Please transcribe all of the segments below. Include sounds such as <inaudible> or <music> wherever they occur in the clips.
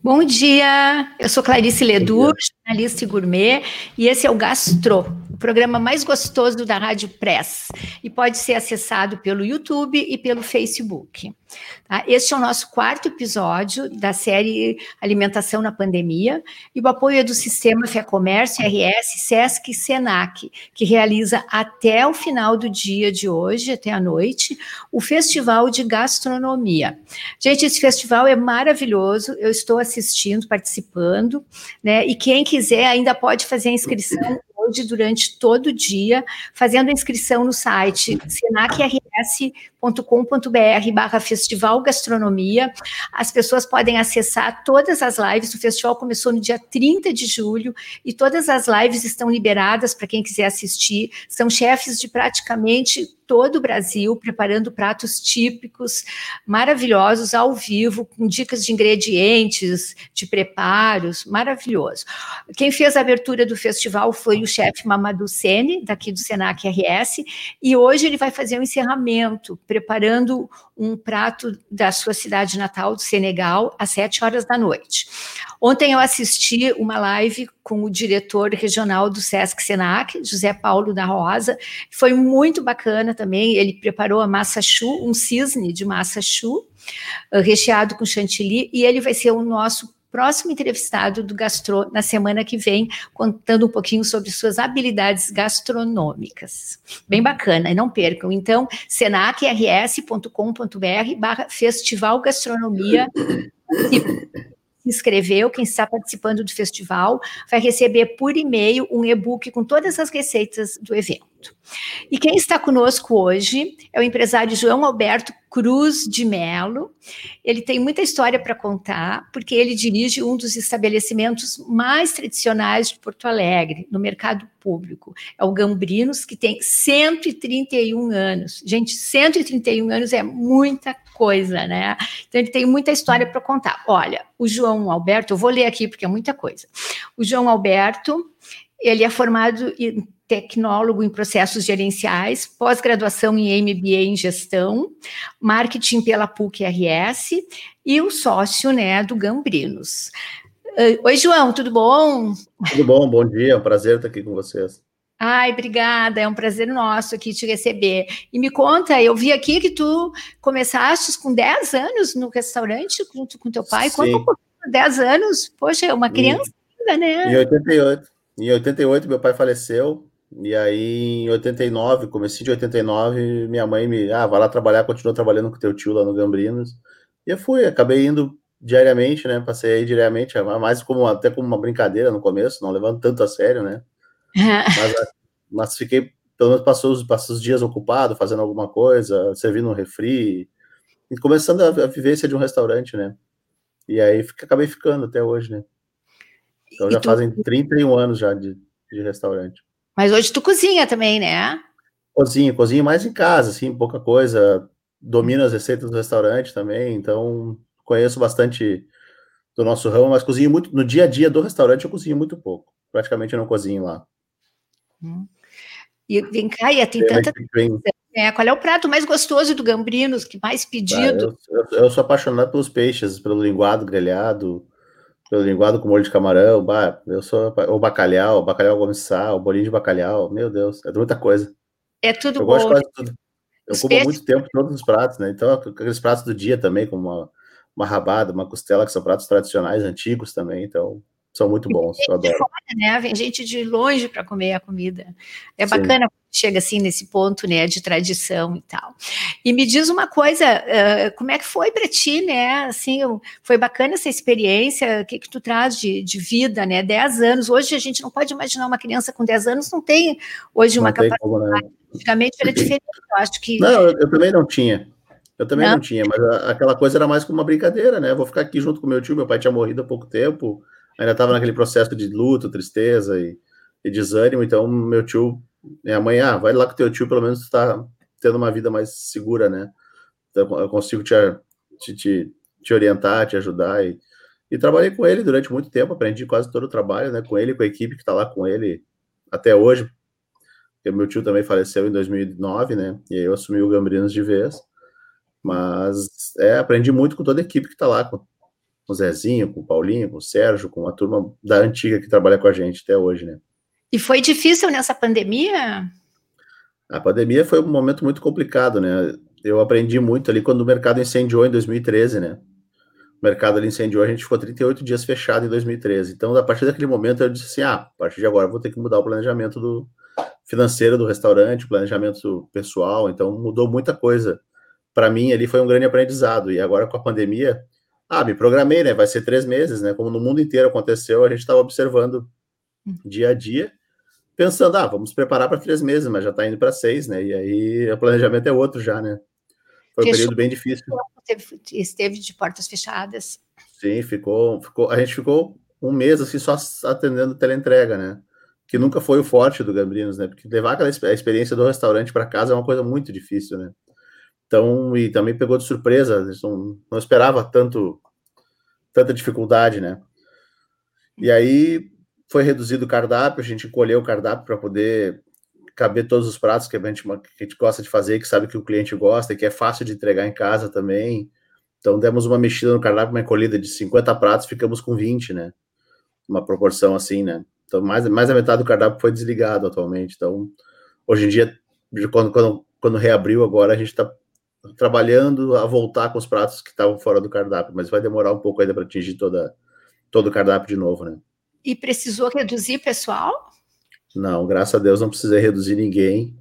Bom dia, eu sou Clarice Ledur, jornalista e gourmet, e esse é o Gastro, programa mais gostoso da Rádio Press, e pode ser acessado pelo YouTube e pelo Facebook. Tá? Este é o nosso quarto episódio da série Alimentação na Pandemia, e o apoio é do Sistema Fé Comércio, RS, Sesc e Senac, que realiza até o final do dia de hoje, até a noite, o Festival de Gastronomia. Gente, esse festival é maravilhoso, eu estou assistindo, participando, né? E quem quiser ainda pode fazer a inscrição durante todo o dia, fazendo a inscrição no site senacrs.com.br barra Festival Gastronomia. As pessoas podem acessar todas as lives. O festival começou no dia 30 de julho e todas as lives estão liberadas para quem quiser assistir. São chefes de praticamente todo o Brasil, preparando pratos típicos maravilhosos ao vivo, com dicas de ingredientes, de preparos, maravilhoso. Quem fez a abertura do festival foi o chefe Mamadou Sene, daqui do Senac RS, e hoje ele vai fazer o um encerramento, preparando um prato da sua cidade natal, do Senegal, às sete horas da noite. Ontem eu assisti uma live com o diretor regional do Sesc Senac, José Paulo da Rosa, foi muito bacana também, ele preparou a massa chu, um cisne de massa chu, eh, recheado com chantilly, e ele vai ser o nosso próximo entrevistado do Gastro na semana que vem, contando um pouquinho sobre suas habilidades gastronômicas. Bem bacana, e não percam. Então, senacrs.com.br barra Festival Gastronomia. Se inscreveu, quem está participando do festival, vai receber por e-mail um e-book com todas as receitas do evento. E quem está conosco hoje é o empresário João Alberto Cruz de Melo. Ele tem muita história para contar, porque ele dirige um dos estabelecimentos mais tradicionais de Porto Alegre, no mercado público. É o Gambrinos, que tem 131 anos. Gente, 131 anos é muita coisa, né? Então ele tem muita história para contar. Olha, o João Alberto, eu vou ler aqui porque é muita coisa. O João Alberto, ele é formado em tecnólogo em processos gerenciais, pós-graduação em MBA em gestão, marketing pela PUC-RS e o sócio né, do Gambrinos. Oi, João, tudo bom? Tudo bom, bom dia, é um prazer estar aqui com vocês. Ai, obrigada, é um prazer nosso aqui te receber. E me conta, eu vi aqui que tu começaste com 10 anos no restaurante junto com teu pai. Sim. Conta um pouquinho, 10 anos, poxa, é uma criança ainda, né? Em 88. Em 88, meu pai faleceu, e aí, em 89, comecei de 89, minha mãe me, ah, vai lá trabalhar, continua trabalhando com teu tio lá no Gambrinos. E eu fui, acabei indo diariamente, né? Passei aí diariamente, mais como até como uma brincadeira no começo, não levando tanto a sério, né? <laughs> mas, mas fiquei, pelo menos passou os, passou os dias ocupado, fazendo alguma coisa, servindo um refri, e começando a, a vivência de um restaurante, né? E aí acabei ficando até hoje, né? Então e já tu... fazem 31 anos já de, de restaurante. Mas hoje tu cozinha também, né? Cozinho, cozinho mais em casa, assim, pouca coisa. Domino as receitas do restaurante também, então conheço bastante do nosso ramo, mas cozinho muito. No dia a dia do restaurante eu cozinho muito pouco. Praticamente eu não cozinho lá. Hum. E vem cá, e tem tanta. É, qual é o prato mais gostoso do Gambrinos, que mais pedido? Ah, eu, eu, eu, sou apaixonado pelos peixes, pelo linguado grelhado, pelo linguado com molho de camarão, bah, eu sou o bacalhau, o bacalhau com sal, o bolinho de bacalhau, meu Deus, é muita coisa. É tudo eu bom. Gosto quase tudo. Eu os como peixes... muito tempo todos os pratos, né? Então, aqueles pratos do dia também, como uma, uma rabada, uma costela, que são pratos tradicionais, antigos também, então são muito bons. Eu adoro. Fora, né? Vem gente de longe para comer a comida. É Sim. bacana chega assim nesse ponto, né, de tradição e tal. E me diz uma coisa, uh, como é que foi para ti, né? Assim, foi bacana essa experiência, o que que tu traz de, de vida, né? 10 anos. Hoje a gente não pode imaginar uma criança com 10 anos não tem hoje não uma tem capacidade. Como, né? Antigamente era diferente, eu acho que Não, eu, eu também não tinha. Eu também não, não tinha, mas a, aquela coisa era mais como uma brincadeira, né? Eu vou ficar aqui junto com meu tio, meu pai tinha morrido há pouco tempo ainda estava naquele processo de luto, tristeza e, e, desânimo, então meu tio, minha mãe, ah, vai lá com teu tio, pelo menos tu tá tendo uma vida mais segura, né? Então eu consigo te, te, te, te orientar, te ajudar e, e trabalhei com ele durante muito tempo, aprendi quase todo o trabalho, né, com ele, com a equipe que está lá com ele até hoje, porque meu tio também faleceu em 2009, né, e aí eu assumi o Gambrinos de vez, mas é, aprendi muito com toda a equipe que está lá, com com o Zezinho, com o Paulinho, com o Sérgio, com a turma da antiga que trabalha com a gente até hoje, né? E foi difícil nessa pandemia? A pandemia foi um momento muito complicado, né? Eu aprendi muito ali quando o mercado incendiou em 2013, né? O mercado ali incendiou, a gente ficou 38 dias fechado em 2013. Então, a partir daquele momento, eu disse assim: ah, a partir de agora eu vou ter que mudar o planejamento do financeiro do restaurante, o planejamento pessoal. Então, mudou muita coisa. Para mim, ali foi um grande aprendizado. E agora, com a pandemia, ah, me programei, né? Vai ser três meses, né? Como no mundo inteiro aconteceu, a gente estava observando dia a dia, pensando, ah, vamos preparar para três meses, mas já está indo para seis, né? E aí o planejamento é outro já, né? Foi um período bem difícil. Esteve de portas fechadas. Sim, ficou, ficou. A gente ficou um mês assim só atendendo teleentrega, né? Que nunca foi o forte do Gambrinos, né? Porque levar aquela experiência do restaurante para casa é uma coisa muito difícil, né? Então, e também pegou de surpresa, não, não esperava tanto tanta dificuldade, né? E aí foi reduzido o cardápio, a gente encolheu o cardápio para poder caber todos os pratos que a, gente, que a gente gosta de fazer, que sabe que o cliente gosta e que é fácil de entregar em casa também. Então demos uma mexida no cardápio, uma encolhida de 50 pratos, ficamos com 20, né? Uma proporção assim, né? Então mais, mais da metade do cardápio foi desligado atualmente. Então, hoje em dia, quando, quando, quando reabriu agora, a gente está trabalhando a voltar com os pratos que estavam fora do cardápio, mas vai demorar um pouco ainda para atingir toda, todo o cardápio de novo, né? E precisou reduzir pessoal? Não, graças a Deus não precisei reduzir ninguém.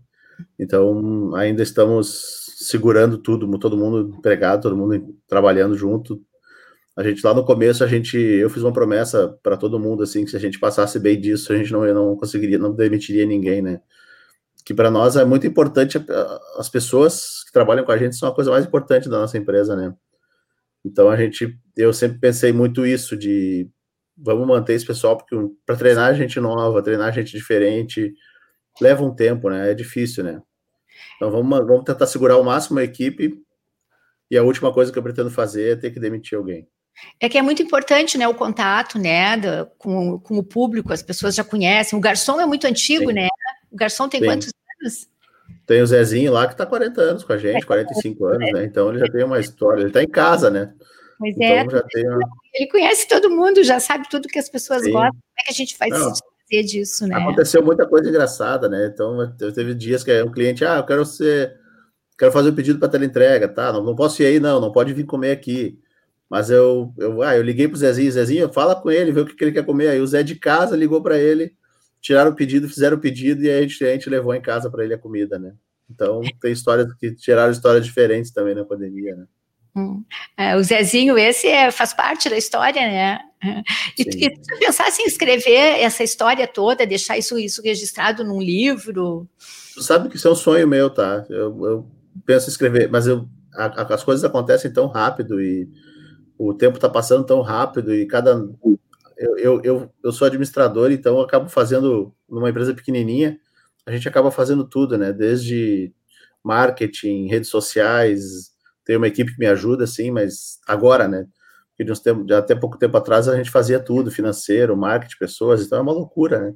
Então, ainda estamos segurando tudo, todo mundo empregado, todo mundo trabalhando junto. A gente lá no começo, a gente, eu fiz uma promessa para todo mundo assim que se a gente passasse bem disso, a gente não, não conseguiria, não demitiria ninguém, né? Que para nós é muito importante, as pessoas que trabalham com a gente são a coisa mais importante da nossa empresa, né? Então a gente, eu sempre pensei muito isso de vamos manter esse pessoal porque para treinar gente nova, treinar gente diferente, leva um tempo, né? É difícil, né? Então vamos, vamos tentar segurar ao máximo a equipe. E a última coisa que eu pretendo fazer é ter que demitir alguém. É que é muito importante, né, o contato, né, do, com, com o público, as pessoas já conhecem. O garçom é muito antigo, Sim. né? O garçom tem, tem. quantos anos? Tem o Zezinho lá que está 40 anos com a gente, 45 é, anos, né? Então ele já tem uma história, ele está em casa, né? Pois é. então, é, uma... ele conhece todo mundo, já sabe tudo que as pessoas Sim. gostam. Como é que a gente faz Não. fazer disso, né? Aconteceu muita coisa engraçada, né? Então teve dias que um cliente, ah, eu quero ser, quero fazer um pedido para teleentrega, tá? Não, não posso ir aí, não, não pode vir comer aqui. Mas eu, eu, ah, eu liguei pro Zezinho, Zezinho, fala com ele, vê o que, que ele quer comer. Aí o Zé de casa ligou para ele tiraram o pedido, fizeram o pedido e aí a gente, a gente levou em casa para ele a comida, né? Então tem histórias que tiraram histórias diferentes também na pandemia, né? Hum. É, o Zezinho, esse é, faz parte da história, né? E, e tu pensasse em escrever essa história toda, deixar isso, isso registrado num livro? Tu sabe que isso é um sonho meu, tá? Eu, eu penso em escrever, mas eu, a, as coisas acontecem tão rápido e o tempo está passando tão rápido e cada eu, eu, eu, eu sou administrador, então acabo fazendo, numa empresa pequenininha, a gente acaba fazendo tudo, né? Desde marketing, redes sociais, tem uma equipe que me ajuda, assim, mas agora, né? Porque de tempos, até pouco tempo atrás a gente fazia tudo, financeiro, marketing, pessoas, então é uma loucura, né?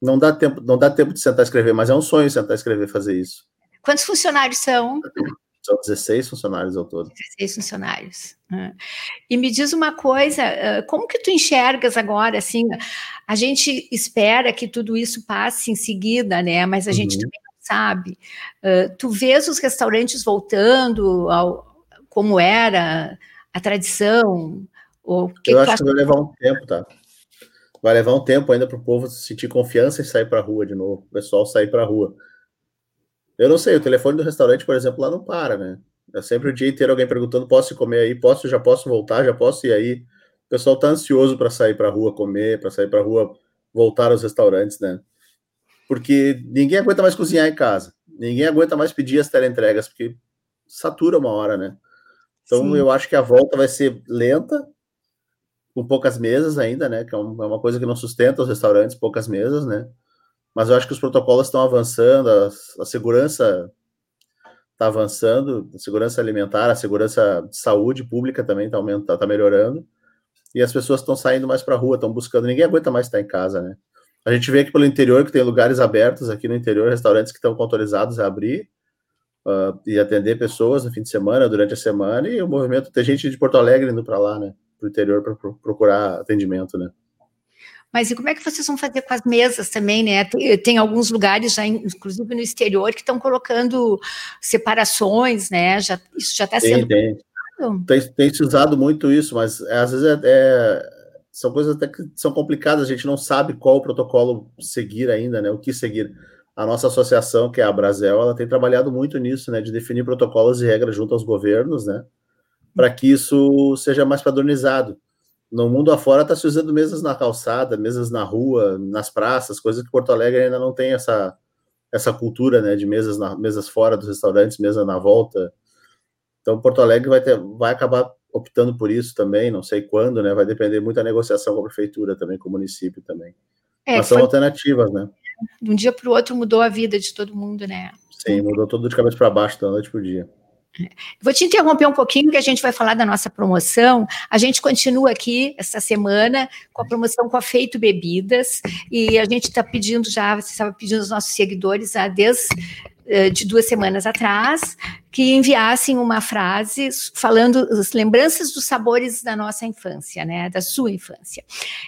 Não dá tempo, não dá tempo de sentar e escrever, mas é um sonho sentar e escrever fazer isso. Quantos funcionários são? São 16 funcionários ao todo. 16 funcionários. Né? E me diz uma coisa, como que tu enxergas agora, assim, a gente espera que tudo isso passe em seguida, né, mas a uhum. gente também não sabe. tu vês os restaurantes voltando ao, como era a tradição? Ou que Eu que acho que vai levar um tempo, tá? Vai levar um tempo ainda para o povo sentir confiança e sair para a rua de novo, o pessoal sair para a rua. Eu não sei, o telefone do restaurante, por exemplo, lá não para, né? É sempre o dia inteiro alguém perguntando: posso comer aí? Posso, já posso voltar? Já posso ir aí? O pessoal tá ansioso para sair para rua comer, para sair para rua voltar aos restaurantes, né? Porque ninguém aguenta mais cozinhar em casa, ninguém aguenta mais pedir as teleentregas, porque satura uma hora, né? Então Sim. eu acho que a volta vai ser lenta, com poucas mesas ainda, né? Que é, é uma coisa que não sustenta os restaurantes, poucas mesas, né? Mas eu acho que os protocolos estão avançando, a, a segurança está avançando, a segurança alimentar, a segurança de saúde pública também está tá, tá melhorando, e as pessoas estão saindo mais para a rua, estão buscando, ninguém aguenta mais estar em casa, né? A gente vê aqui pelo interior que tem lugares abertos aqui no interior, restaurantes que estão autorizados a abrir uh, e atender pessoas no fim de semana, durante a semana, e o movimento, tem gente de Porto Alegre indo para lá, né? o interior para procurar atendimento, né? Mas e como é que vocês vão fazer com as mesas também, né? Tem, tem alguns lugares, já, inclusive no exterior, que estão colocando separações, né? Já, isso já está sendo. Tem, tem. tem se usado muito isso, mas é, às vezes é, é, são coisas até que são complicadas, a gente não sabe qual o protocolo seguir ainda, né? O que seguir. A nossa associação, que é a Brasel, ela tem trabalhado muito nisso, né? De definir protocolos e regras junto aos governos, né? Para que isso seja mais padronizado no mundo afora está se usando mesas na calçada, mesas na rua, nas praças, coisas que Porto Alegre ainda não tem essa, essa cultura, né, de mesas, na, mesas fora dos restaurantes, mesa na volta. Então Porto Alegre vai, ter, vai acabar optando por isso também, não sei quando, né, vai depender muito da negociação com a prefeitura também, com o município também. É, Mas são foi... alternativas, né. De um dia para o outro mudou a vida de todo mundo, né? Sim, mudou tudo de cabeça para baixo, da noite para o dia. Vou te interromper um pouquinho, que a gente vai falar da nossa promoção. A gente continua aqui essa semana com a promoção com a Feito Bebidas, e a gente está pedindo já, você estava pedindo aos nossos seguidores a desde eh, de duas semanas atrás, que enviassem uma frase falando as lembranças dos sabores da nossa infância, né, da sua infância.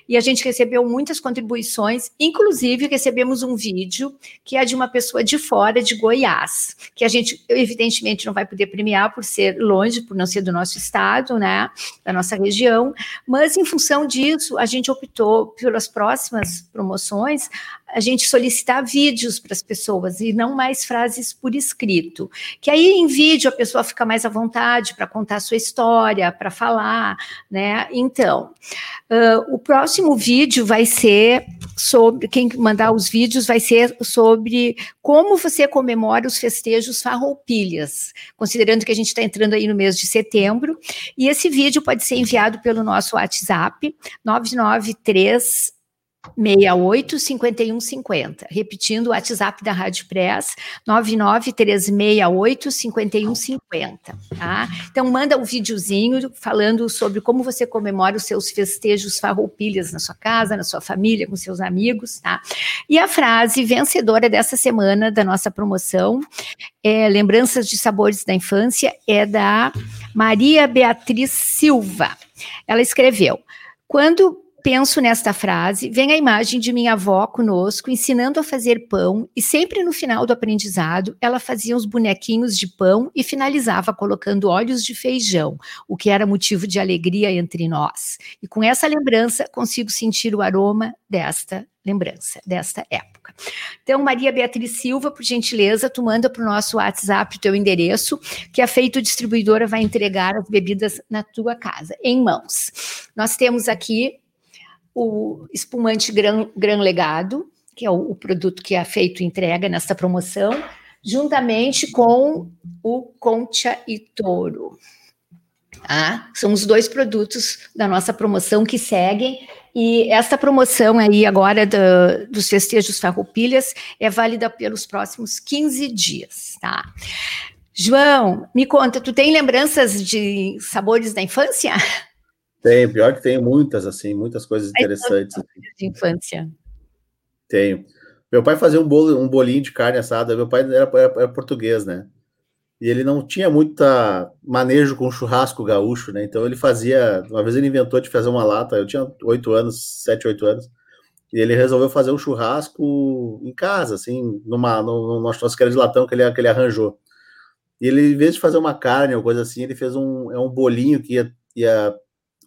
E a gente recebeu muitas contribuições, inclusive recebemos um vídeo que é de uma pessoa de fora de Goiás, que a gente evidentemente não vai poder premiar por ser longe, por não ser do nosso estado, né, da nossa região, mas em função disso, a gente optou pelas próximas promoções a gente solicitar vídeos para as pessoas e não mais frases por escrito, que aí vídeo a pessoa fica mais à vontade para contar a sua história, para falar, né? Então, uh, o próximo vídeo vai ser sobre, quem mandar os vídeos vai ser sobre como você comemora os festejos farroupilhas, considerando que a gente está entrando aí no mês de setembro, e esse vídeo pode ser enviado pelo nosso WhatsApp, 993 68 51 50. Repetindo o WhatsApp da Rádio Press, 99368 51 50. Tá? Então, manda um videozinho falando sobre como você comemora os seus festejos farroupilhas na sua casa, na sua família, com seus amigos. Tá? E a frase vencedora dessa semana da nossa promoção é Lembranças de Sabores da Infância, é da Maria Beatriz Silva. Ela escreveu: Quando penso nesta frase, vem a imagem de minha avó conosco, ensinando a fazer pão, e sempre no final do aprendizado, ela fazia os bonequinhos de pão e finalizava colocando óleos de feijão, o que era motivo de alegria entre nós. E com essa lembrança, consigo sentir o aroma desta lembrança, desta época. Então, Maria Beatriz Silva, por gentileza, tu manda para o nosso WhatsApp o teu endereço, que a Feito Distribuidora vai entregar as bebidas na tua casa, em mãos. Nós temos aqui o espumante Gran, Gran Legado, que é o, o produto que a Feito entrega nesta promoção, juntamente com o Concha e Toro. Tá? São os dois produtos da nossa promoção que seguem. E esta promoção aí agora do, dos festejos Farroupilhas é válida pelos próximos 15 dias, tá? João, me conta, tu tem lembranças de sabores da infância? Tem, pior que tem muitas, assim, muitas coisas interessantes. Assim. De infância. Tenho. Meu pai fazia um, bolo, um bolinho de carne assada. Meu pai era, era, era, português, né? E ele não tinha muita manejo com churrasco gaúcho, né? Então ele fazia. Uma vez ele inventou de fazer uma lata. Eu tinha oito anos, sete, oito anos. E ele resolveu fazer um churrasco em casa, assim, numa, numa churrasqueira de latão que ele, que ele arranjou. E ele, em vez de fazer uma carne ou coisa assim, ele fez um, é um bolinho que ia, ia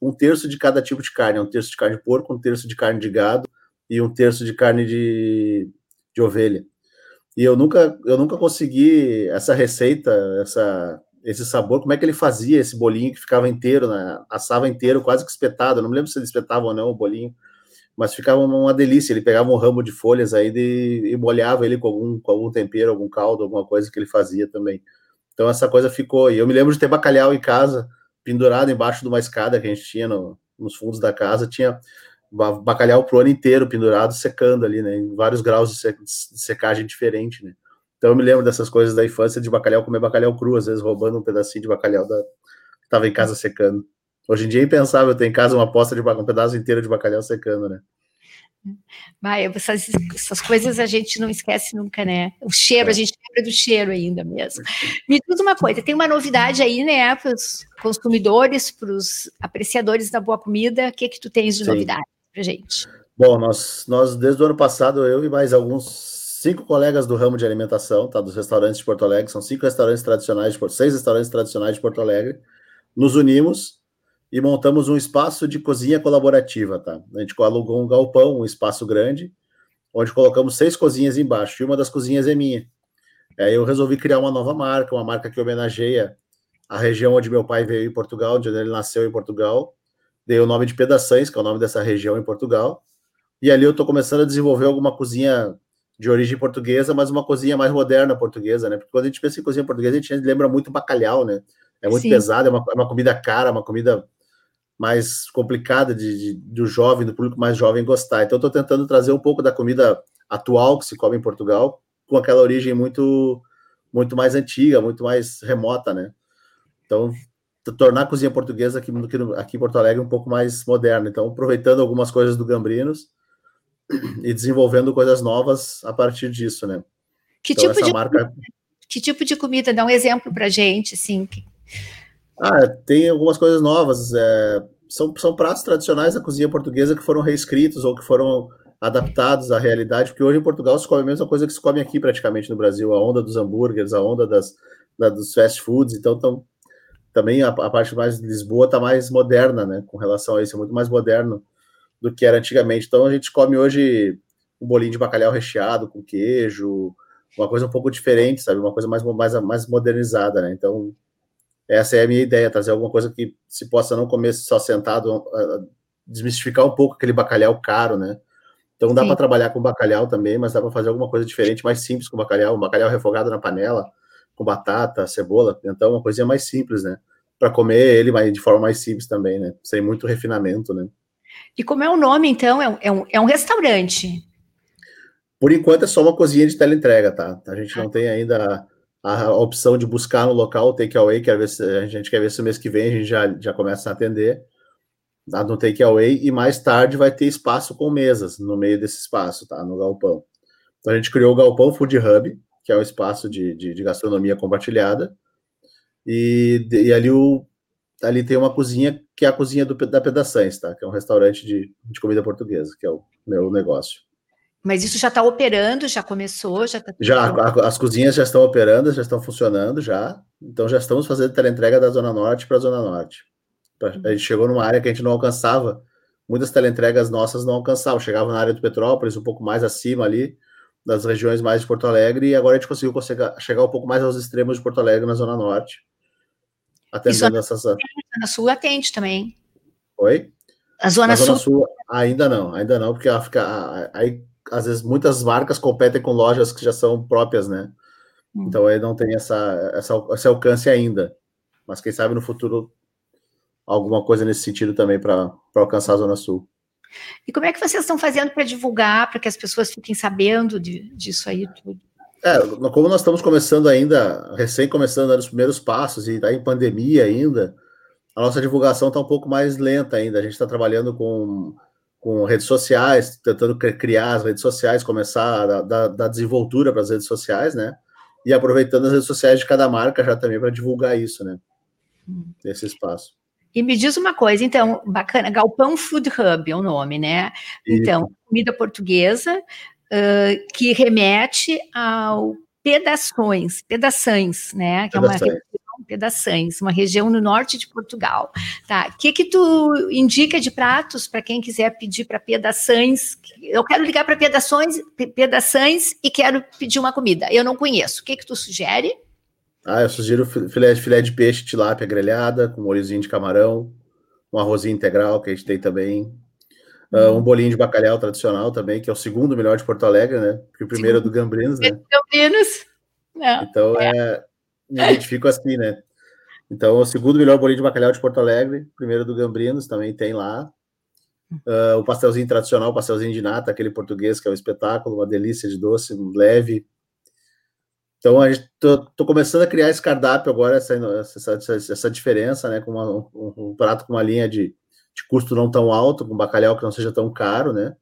um terço de cada tipo de carne, um terço de carne de porco, um terço de carne de gado e um terço de carne de, de ovelha. E eu nunca, eu nunca consegui essa receita, essa, esse sabor, como é que ele fazia esse bolinho que ficava inteiro, né? assava inteiro, quase que espetado. Eu não me lembro se ele espetava ou não o bolinho, mas ficava uma delícia. Ele pegava um ramo de folhas aí de, e molhava ele com algum, com algum tempero, algum caldo, alguma coisa que ele fazia também. Então essa coisa ficou. E eu me lembro de ter bacalhau em casa pendurado embaixo de uma escada que a gente tinha no, nos fundos da casa, tinha bacalhau pro ano inteiro pendurado, secando ali, né, em vários graus de, secagem diferente, né. Então eu me lembro dessas coisas da infância de bacalhau, comer bacalhau cru, às vezes roubando um pedacinho de bacalhau da, que estava em casa secando. Hoje em dia é impensável ter em casa uma posta de um pedaço inteiro de bacalhau secando, né. Vai, essas, essas coisas a gente não esquece nunca, né? O cheiro, a é. gente lembra do cheiro ainda mesmo. Me diz uma coisa, tem uma novidade aí, né, para os consumidores, para os apreciadores da boa comida. O que que tu tens de Sim. novidade para gente? Bom, nós, nós desde o ano passado, eu e mais alguns cinco colegas do ramo de alimentação, tá, dos restaurantes de Porto Alegre, são cinco restaurantes tradicionais, de, seis restaurantes tradicionais de Porto Alegre, nos unimos e montamos um espaço de cozinha colaborativa, tá? A gente alugou um galpão, um espaço grande, onde colocamos seis cozinhas embaixo, e uma das cozinhas é minha. Aí eu resolvi criar uma nova marca, uma marca que homenageia a região onde meu pai veio em Portugal, onde ele nasceu em Portugal. Dei o nome de Pedações, que é o nome dessa região em Portugal. E ali eu estou começando a desenvolver alguma cozinha de origem portuguesa, mas uma cozinha mais moderna portuguesa, né? Porque quando a gente pensa em cozinha portuguesa, a gente lembra muito bacalhau, né? É muito Sim. pesado, é uma, é uma comida cara, uma comida mais complicada de, de, do jovem, do público mais jovem gostar. Então, estou tentando trazer um pouco da comida atual que se come em Portugal, com aquela origem muito, muito mais antiga, muito mais remota, né? Então, tornar a cozinha portuguesa aqui, aqui em Porto Alegre um pouco mais moderna. Então, aproveitando algumas coisas do Gambrinos e desenvolvendo coisas novas a partir disso, né? Que então, tipo de marca... que tipo de comida? Dá um exemplo para gente, assim. Ah, tem algumas coisas novas. É, são, são pratos tradicionais da cozinha portuguesa que foram reescritos ou que foram adaptados à realidade, porque hoje em Portugal se come a mesma coisa que se come aqui praticamente no Brasil, a onda dos hambúrgueres, a onda das, da, dos fast foods, então tão, também a, a, parte mais de Lisboa está mais moderna, né, com relação a isso, é muito mais moderno do que era antigamente, então a gente come hoje um bolinho de bacalhau recheado com queijo, uma coisa um pouco diferente, sabe, uma coisa mais, mais, mais modernizada, né, então essa é a minha ideia, trazer alguma coisa que se possa não comer só sentado, uh, desmistificar um pouco aquele bacalhau caro, né? Então dá para trabalhar com bacalhau também, mas dá para fazer alguma coisa diferente, mais simples com bacalhau, um bacalhau refogado na panela, com batata, cebola, então uma coisinha mais simples, né? Para comer ele de forma mais simples também, né? Sem muito refinamento, né? E como é o nome, então? É um, é um, é um restaurante? Por enquanto é só uma cozinha de teleentrega, tá? A gente não tem ainda a opção de buscar no local o takeaway, quer ver a gente quer ver se mês que vem a gente já, já começa a atender no takeaway e mais tarde vai ter espaço com mesas no meio desse espaço, tá? No galpão. Então a gente criou o Galpão Food Hub, que é um espaço de, de, de gastronomia compartilhada, e, e, ali, o, ali tem uma cozinha que é a cozinha do, da Pedações, tá? Que é um restaurante de, de comida portuguesa, que é o meu negócio. Mas isso já está operando, já começou, já está. Já, as cozinhas já estão operando, já estão funcionando já. Então já estamos fazendo teleentrega da Zona Norte para a Zona Norte. A gente chegou numa área que a gente não alcançava, muitas teleentregas nossas não alcançavam, chegavam na área do Petrópolis, um pouco mais acima ali, das regiões mais de Porto Alegre, e agora a gente conseguiu chegar um pouco mais aos extremos de Porto Alegre, na Zona Norte. Atendendo essas. A Zona Sul atende também. Oi? A Zona, Sul... Sul... Ainda não, ainda não, porque ela fica. Aí às vezes muitas marcas competem com lojas que já são próprias, né? Hum. Então aí não tem essa, essa, esse alcance ainda. Mas quem sabe no futuro alguma coisa nesse sentido também para alcançar a Zona Sul. E como é que vocês estão fazendo para divulgar, para que as pessoas fiquem sabendo de, disso aí tudo? É, como nós estamos começando ainda, recém começando nos primeiros passos e está em pandemia ainda, a nossa divulgação está um pouco mais lenta ainda. A gente está trabalhando com com redes sociais, tentando criar as redes sociais, começar a dar, dar desenvoltura para as redes sociais, né? E aproveitando as redes sociais de cada marca já também para divulgar isso, né? Hum. Esse espaço. E me diz uma coisa, então, bacana, Galpão Food Hub é o nome, né? Então, comida portuguesa uh, que remete ao pedações, pedações, né? Que pedações. é uma Pedaçães, uma região no norte de Portugal. Tá? O que que tu indica de pratos para quem quiser pedir para Pedaçães? Eu quero ligar para Pedações, Pedaçães e quero pedir uma comida. Eu não conheço. O que que tu sugere? Ah, eu sugiro filé, filé de peixe tilápia grelhada com molhozinho de camarão, um arrozinho integral que a gente tem também, Uh, um bolinho de bacalhau tradicional também, que é o segundo melhor de Porto Alegre, né? Porque o primeiro Sim. é do Gambrinos, né? Gambrinos. Então, é. é me identifico assim, né? Então, o segundo melhor bolinho de bacalhau de Porto Alegre, primeiro do Gambrinos, também tem lá. Uh, o pastelzinho tradicional, o pastelzinho de nata, aquele português que é um espetáculo, uma delícia de doce, leve. Então, a gente tô, tô começando a criar esse cardápio agora, essa, essa, essa diferença, né? Com uma, um, um, prato com uma linha de, de custo não tão alto, com bacalhau que não seja tão caro, né?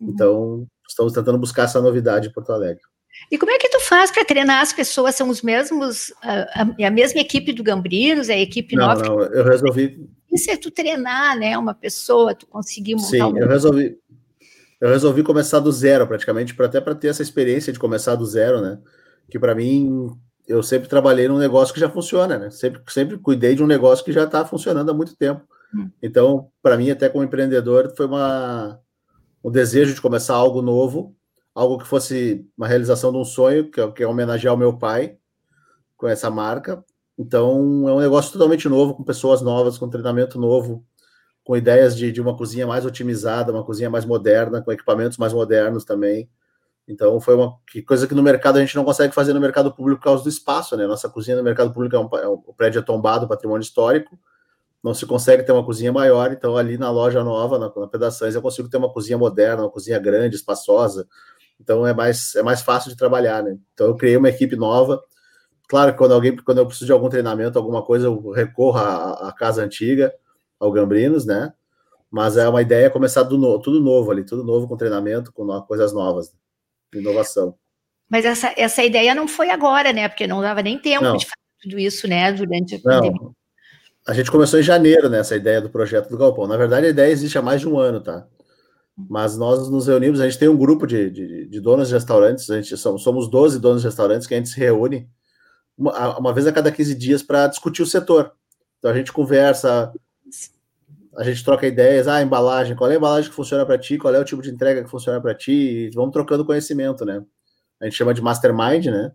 Então, estamos tentando buscar essa novidade em Porto Alegre. E como é que tu faz para treinar as pessoas? São os mesmos, a, a, a, mesma equipe do Gambrinos, é a equipe não, nova? Não, eu resolvi. Isso é tu treinar, né? Uma pessoa, tu conseguir montar. Sim, um... eu resolvi. Eu resolvi começar do zero, praticamente, para até para ter essa experiência de começar do zero, né? Que para mim, eu sempre trabalhei num negócio que já funciona, né? Sempre, sempre cuidei de um negócio que já está funcionando há muito tempo. Hum. Então, para mim, até como empreendedor, foi uma um desejo de começar algo novo, algo que fosse uma realização de um sonho, que é, que é homenagear o meu pai com essa marca. Então, é um negócio totalmente novo, com pessoas novas, com treinamento novo, com ideias de, de uma cozinha mais otimizada, uma cozinha mais moderna, com equipamentos mais modernos também. Então, foi uma que, coisa que no mercado a gente não consegue fazer no mercado público por causa do espaço, né? Nossa cozinha no mercado público é um, é um prédio é tombado, patrimônio histórico, não se consegue ter uma cozinha maior, então ali na loja nova, na, na Pedações, eu consigo ter uma cozinha moderna, uma cozinha grande, espaçosa, então é mais, é mais fácil de trabalhar, né? Então eu criei uma equipe nova, claro que quando alguém, quando eu preciso de algum treinamento, alguma coisa, eu recorro à, à casa antiga, ao Gambrinos, né? Mas é uma ideia começar do no, tudo novo ali, tudo novo com treinamento, com coisas novas, inovação. Mas essa, essa ideia não foi agora, né? Porque não dava nem tempo não. de fazer tudo isso, né? Durante a pandemia. Não. A gente começou em janeiro né, ideia do projeto do Galpão. Na verdade, a ideia existe há mais de um ano, tá? Mas nós nos reunimos, a gente tem um grupo de, de, de donos de restaurantes, a gente somos, somos 12 donos de restaurantes que a gente se reúne uma, uma vez a cada 15 dias para discutir o setor. Então a gente conversa, a gente troca ideias, ah, embalagem, qual é a embalagem que funciona para ti, qual é o tipo de entrega que funciona para ti, e vamos trocando conhecimento, né? A gente chama de mastermind, né?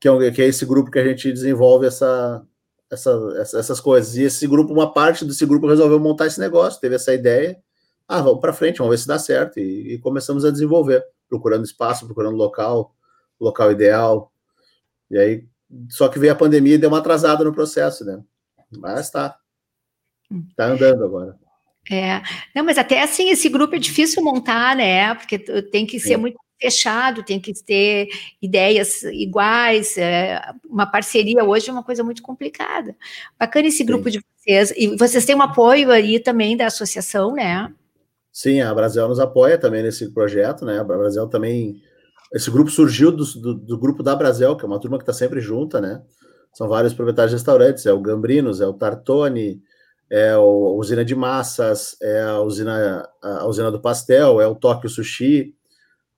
Que é, um, que é esse grupo que a gente desenvolve essa, essa, essas coisas. E esse grupo, uma parte desse grupo resolveu montar esse negócio, teve essa ideia. Ah, vamos para frente, vamos ver se dá certo. E, e, começamos a desenvolver, procurando espaço, procurando local, local ideal. E aí, só que veio a pandemia e deu uma atrasada no processo, né? Mas tá. Tá andando agora. É, não, mas até assim, esse grupo é difícil montar, né? Porque tem que ser muito fechado, tem que ter ideias iguais, é, uma parceria hoje é uma coisa muito complicada. Bacana esse grupo Sim. de vocês, e vocês têm um apoio aí também da associação, né? Sim, a Brasil nos apoia também nesse projeto, né? A Brasil também, esse grupo surgiu do, do, do grupo da Brasil, que é uma turma que está sempre junta, né? São vários proprietários de restaurantes, é o Gambrinos, é o Tartone, é a usina de massas, é a usina, a usina do pastel, é o Tóquio Sushi,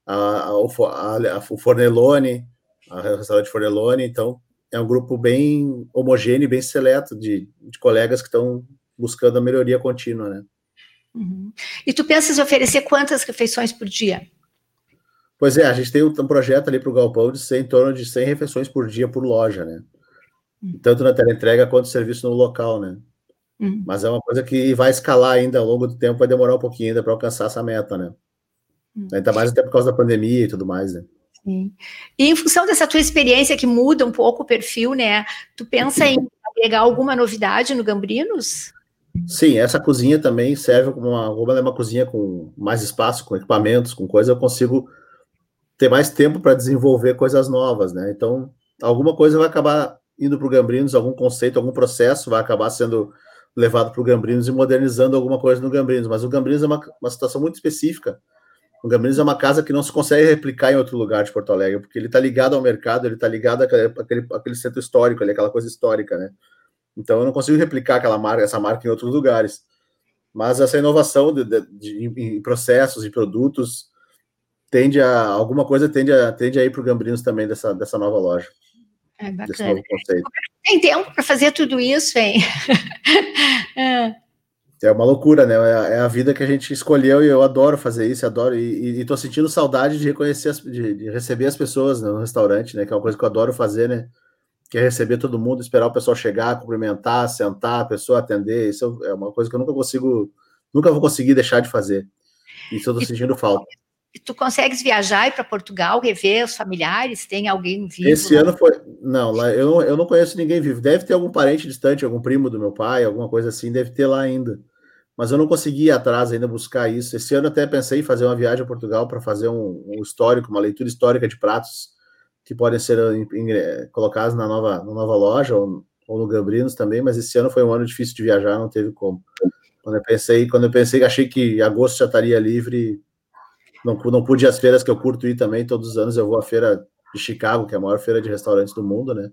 a, a, o Fornelone, a restaurante Fornelone, então é um grupo bem homogêneo, bem seleto de, de colegas que estão buscando a melhoria contínua, né? Uhum. E tu pensas em oferecer quantas refeições por dia? Pois é, a gente tem um, um projeto ali para o Galpão de ser em torno de 100 refeições por dia por loja, né? Uhum. Tanto na entrega quanto serviço no local, né? Uhum. Mas é uma coisa que vai escalar ainda ao longo do tempo, vai demorar um pouquinho ainda para alcançar essa meta, né? Hum. Ainda mais até por causa da pandemia e tudo mais, né? Sim. E em função dessa tua experiência que muda um pouco o perfil, né? Tu pensa <clears throat> em agregar alguma novidade no Gambrinos? Sim, essa cozinha também serve como uma, como é uma cozinha com mais espaço, com equipamentos, com coisa, eu consigo ter mais tempo para desenvolver coisas novas, né? Então, alguma coisa vai acabar indo para o Gambrinos, algum conceito, algum processo vai acabar sendo levado para o Gambrinos e modernizando alguma coisa no Gambrinos. Mas o Gambrinos é uma, uma situação muito específica, o Gambrinos é uma casa que não se consegue replicar em outro lugar de Porto Alegre, porque ele está ligado ao mercado, ele está ligado àquele, àquele, àquele centro histórico, ali, aquela coisa histórica, né? Então eu não consigo replicar aquela marca, essa marca em outros lugares. Mas essa inovação de, de, de em processos e produtos tende a alguma coisa tende a tende a ir para o Gambrinos também dessa, dessa nova loja. É bacana. Tem tempo para fazer tudo isso, hein? <laughs> é é uma loucura, né? É, é a vida que a gente escolheu e eu adoro fazer isso, adoro e, e tô sentindo saudade de reconhecer, as, de, de, receber as pessoas no restaurante, né? Que é uma coisa que eu adoro fazer, né? Que é receber todo mundo, esperar o pessoal chegar, cumprimentar, sentar, a pessoa atender. Isso é uma coisa que eu nunca consigo, nunca vou conseguir deixar de fazer. Isso eu tô sentindo falta. E tu consegues viajar para Portugal, rever os familiares? Tem alguém vivo? Esse lá? ano foi. Não, lá eu, eu não conheço ninguém vivo. Deve ter algum parente distante, algum primo do meu pai, alguma coisa assim, deve ter lá ainda mas eu não consegui ir atrás ainda buscar isso. Esse ano até pensei em fazer uma viagem a Portugal para fazer um, um, histórico, uma leitura histórica de pratos que podem ser em, eh, colocados na nova, na nova loja ou, ou, no Gambrinos também, mas esse ano foi um ano difícil de viajar, não teve como. Quando eu pensei, quando eu pensei, achei que agosto já estaria livre, não, não pude ir às feiras que eu curto ir também, todos os anos eu vou à feira de Chicago, que é a maior feira de restaurantes do mundo, né?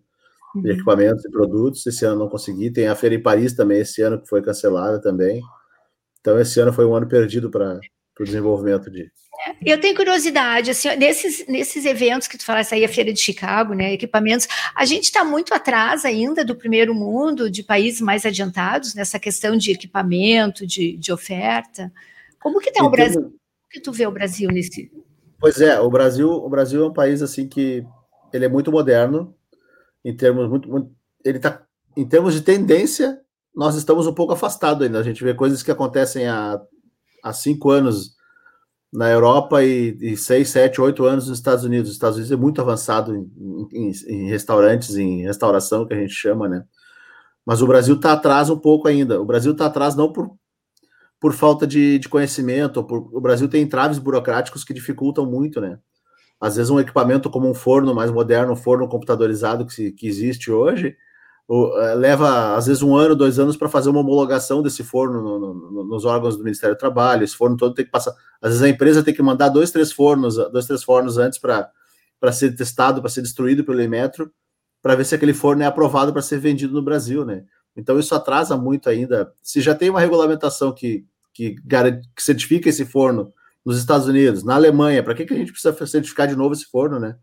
De uhum. equipamentos e produtos. Esse ano não consegui. Tem a feira em Paris também, esse ano que foi cancelada também. Então, esse ano foi um ano perdido para o desenvolvimento de. Eu tenho curiosidade, assim, nesses, nesses eventos que tu falaste aí, a Feira de Chicago, né, equipamentos, a gente está muito atrás ainda do primeiro mundo, de países mais adiantados nessa questão de equipamento, de, de oferta. Como que está o Brasil? Como que tu vê o Brasil nesse, Pois é, o Brasil, o Brasil é um país assim que ele é muito moderno em termos muito, muito ele tá em termos de tendência, nós estamos um pouco afastados ainda. A gente vê coisas que acontecem há, há cinco anos na Europa e, e seis, sete, oito anos nos Estados Unidos. Os Estados Unidos é muito avançado em, em, em restaurantes, em restauração, que a gente chama, né? Mas o Brasil está atrás um pouco ainda. O Brasil está atrás não por por falta de, de conhecimento. Por, o Brasil tem entraves burocráticos que dificultam muito, né? Às vezes um equipamento como um forno mais moderno, um forno computadorizado que, que existe hoje, leva às vezes um ano, dois anos para fazer uma homologação desse forno no, no, nos órgãos do Ministério do Trabalho. Esse forno todo tem que passar. Às vezes a empresa tem que mandar dois, três fornos, dois, três fornos antes para ser testado, para ser destruído pelo Imetro, para ver se aquele forno é aprovado para ser vendido no Brasil, né? Então isso atrasa muito ainda. Se já tem uma regulamentação que que, que certifica esse forno nos Estados Unidos, na Alemanha, para que, que a gente precisa certificar de novo esse forno, né?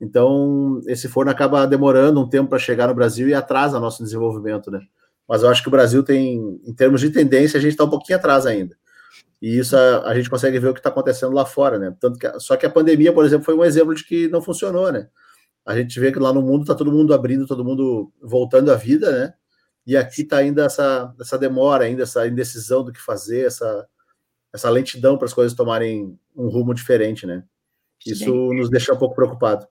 Então, esse forno acaba demorando um tempo para chegar no Brasil e atrasa nosso desenvolvimento, né? Mas eu acho que o Brasil tem, em termos de tendência, a gente está um pouquinho atrás ainda. E isso a, a gente consegue ver o que está acontecendo lá fora, né? Tanto que, só que a pandemia, por exemplo, foi um exemplo de que não funcionou, né? A gente vê que lá no mundo está todo mundo abrindo, todo mundo voltando à vida, né? E aqui está ainda essa, essa demora, ainda essa indecisão do que fazer, essa, essa lentidão para as coisas tomarem um rumo diferente, né? Isso nos deixa um pouco preocupado.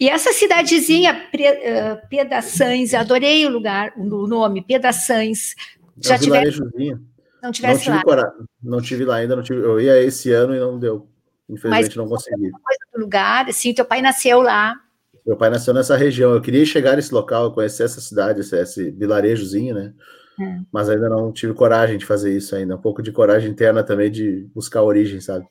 E essa cidadezinha, eh, Pedaçães, adorei o lugar, o nome, Pedaçães. Já é tivesse, não tivesse não tive lá. não tive lá ainda, não tive, eu ia esse ano e não deu. Infelizmente Mas, não consegui. Coisa do lugar, assim, teu pai nasceu lá. Meu pai nasceu nessa região. Eu queria chegar nesse local, conhecer essa cidade, esse, esse vilarejozinho, né? É. Mas ainda não tive coragem de fazer isso ainda. Um pouco de coragem interna também de buscar a origem, sabe?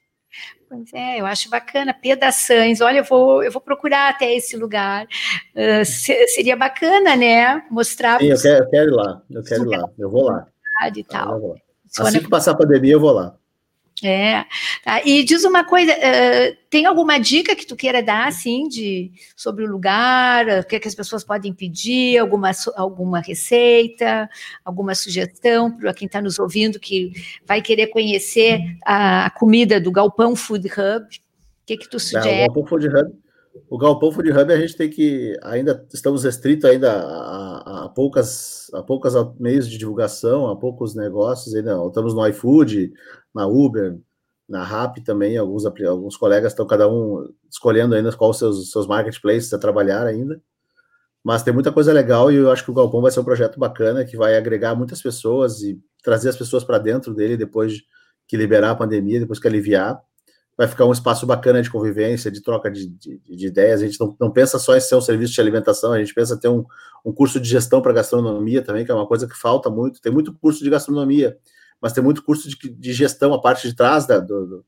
Pois é, eu acho bacana. Pedaçães, olha, eu vou, eu vou procurar até esse lugar. Uh, se, seria bacana, né? Mostrar. Sim, eu quero, eu quero ir lá. Eu quero ir lá. Eu vou lá. E tal. Assim que passar a pandemia, eu vou lá. É, tá. e diz uma coisa, uh, tem alguma dica que tu queira dar, assim, de, sobre o lugar, o que, é que as pessoas podem pedir, alguma, alguma receita, alguma sugestão para quem está nos ouvindo que vai querer conhecer a, a, comida do Galpão Food Hub? O que, que tu sugere? Não, o Galpão Food Hub, o Galpão Food Hub a gente tem que, ainda estamos restritos ainda a, a, poucas, a poucas meios de divulgação, a poucos negócios, ainda estamos no iFood, na Uber, na RAP também, alguns, alguns colegas estão cada um escolhendo ainda qual os seus, seus marketplaces a trabalhar ainda. Mas tem muita coisa legal e eu acho que o Galpão vai ser um projeto bacana que vai agregar muitas pessoas e trazer as pessoas para dentro dele depois que liberar a pandemia, depois que aliviar. Vai ficar um espaço bacana de convivência, de troca de, de, de ideias. A gente não, não, pensa só em ser um serviço de alimentação, a gente pensa em ter um, um curso de gestão para gastronomia também, que é uma coisa que falta muito. Tem muito curso de gastronomia mas tem muito curso de, de gestão, a parte de trás da, do,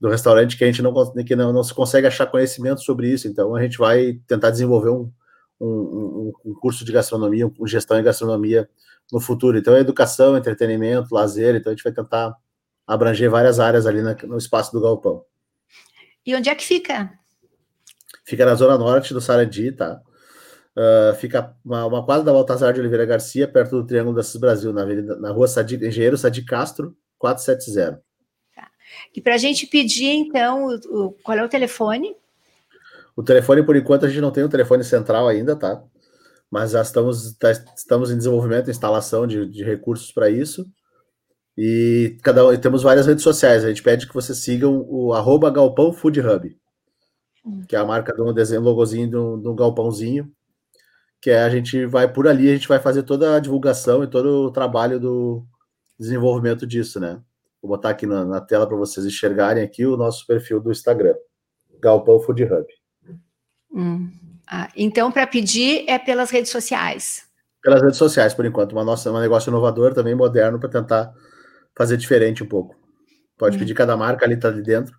do, restaurante que a gente não, que não, não se consegue achar conhecimento sobre isso. Então, a gente vai tentar desenvolver um, um, um curso de gastronomia, um gestão em gastronomia no futuro. Então, é educação, entretenimento, lazer. Então, a gente vai tentar abranger várias áreas ali na, no espaço do galpão. E onde é que fica? Fica na zona norte do Sarandi, tá? Uh, fica uma, uma, quadra da Baltazar de Oliveira Garcia, perto do Triângulo da Cis Brasil, na, avenida, na rua Sadi, Engenheiro Sadi Castro, 470. Tá. E para a gente pedir, então, o, o, qual é o telefone? O telefone, por enquanto, a gente não tem o um telefone central ainda, tá? Mas já estamos, tá, estamos em desenvolvimento, instalação de, de recursos para isso. E cada temos várias redes sociais. A gente pede que vocês sigam o arroba Galpão Food Hub, hum. que é a marca do desenho, logozinho do, do galpãozinho que é a gente vai por ali, a gente vai fazer toda a divulgação e todo o trabalho do desenvolvimento disso, né? Vou botar aqui na, na tela para vocês enxergarem aqui o nosso perfil do Instagram, Galpão Food Hub. Hum. Ah, então, para pedir é pelas redes sociais. Pelas redes sociais, por enquanto. Uma nossa, um negócio inovador também moderno para tentar fazer diferente um pouco. Pode hum. pedir cada marca ali, tá ali dentro.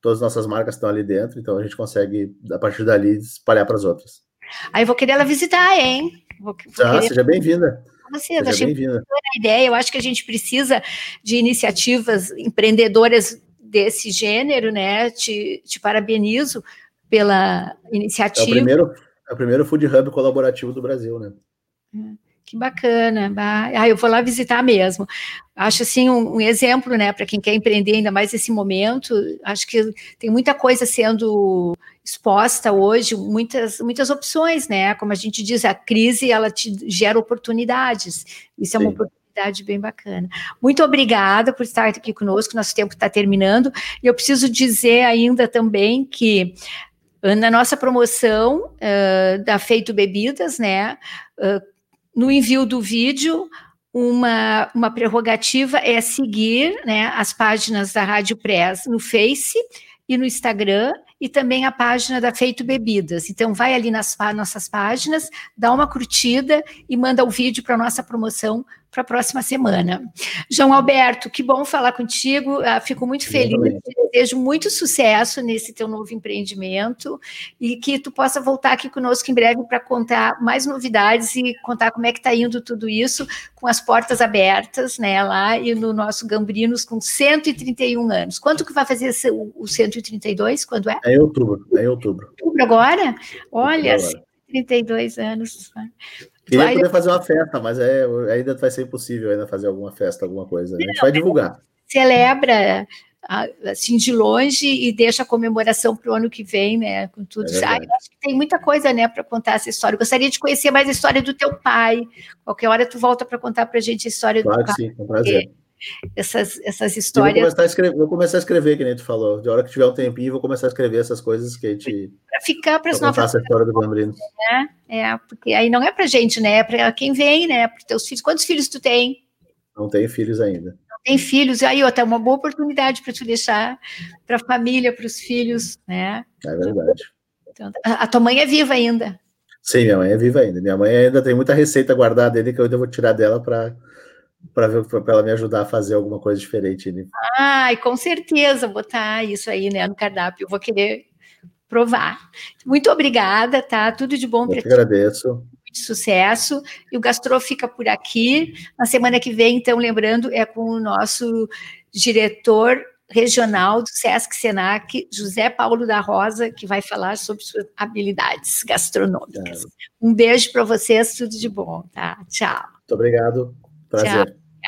Todas as nossas marcas estão ali dentro, então a gente consegue, a partir dali, espalhar para as outras. Aí vou querer ela visitar, hein? Vou, vou ah, querer... seja bem-vinda. Você, seja achei bem-vinda. a ideia. Eu acho que a gente precisa de iniciativas empreendedoras desse gênero, né? Te, te parabenizo pela iniciativa. É o primeiro, é o primeiro food hub colaborativo do Brasil, né? É. Que bacana. Ah, eu vou lá visitar mesmo. Acho assim um, um exemplo, né, para quem quer empreender ainda mais nesse momento. Acho que tem muita coisa sendo exposta hoje, muitas muitas opções, né? Como a gente diz, a crise ela te gera oportunidades. Isso é uma oportunidade bem bacana. Muito obrigada por estar aqui conosco. Nosso tempo está terminando e eu preciso dizer ainda também que na nossa promoção uh, da Feito Bebidas, né? Uh, no envio do vídeo, uma, uma prerrogativa é seguir né, as páginas da Rádio Press no Face e no Instagram e também a página da Feito Bebidas. Então, vai ali nas nossas páginas, dá uma curtida e manda o vídeo para a nossa promoção para a próxima semana. João Alberto, que bom falar contigo. Uh, fico muito feliz. Desejo muito sucesso nesse teu novo empreendimento e que tu possa voltar aqui conosco em breve para contar mais novidades e contar como é que está indo tudo isso com as portas abertas, né, lá e no nosso Gambrinos com 131 anos. Quanto que vai fazer o 132? Quando é? É outubro. É em outubro. Outubro agora? Olha, agora. 32 anos. Queria vai... poder fazer uma festa, mas é, ainda vai ser impossível ainda fazer alguma festa, alguma coisa. A gente Não, vai divulgar. Celebra assim de longe e deixa a comemoração para o ano que vem, né? Com tudo. É ah, acho que tem muita coisa, né, para contar essa história. gostaria de conhecer mais a história do teu pai. Qualquer hora tu volta para contar para a gente a história claro do pai. Claro, sim, com prazer essas, essas histórias. Vou começar, a escrever, vou começar a escrever, que nem tu falou. De hora que tiver um tempinho, vou começar a escrever essas coisas que a gente. Para ficar para as novas. essa história do Bambrino. Né? É, porque aí não é para gente, né? É para quem vem, né? Para teus filhos. Quantos filhos tu tem? Não tenho filhos ainda. Não tem filhos. Aí, outra, uma boa oportunidade para tu deixar para a família, para os filhos, né? É verdade. Então, a, a tua mãe é viva ainda. Sim, minha mãe é viva ainda. Minha mãe ainda tem muita receita guardada dele que eu ainda vou tirar dela para para ela me ajudar a fazer alguma coisa diferente. Né? Ai, com certeza, botar isso aí né, no cardápio. Eu vou querer provar. Muito obrigada, tá? Tudo de bom para ti. agradeço. Muito sucesso. E o Gastro fica por aqui. Na semana que vem, então, lembrando, é com o nosso diretor regional do Sesc Senac, José Paulo da Rosa, que vai falar sobre suas habilidades gastronômicas. É. Um beijo para vocês, tudo de bom, tá? Tchau. Muito obrigado. Prazer. Tchau.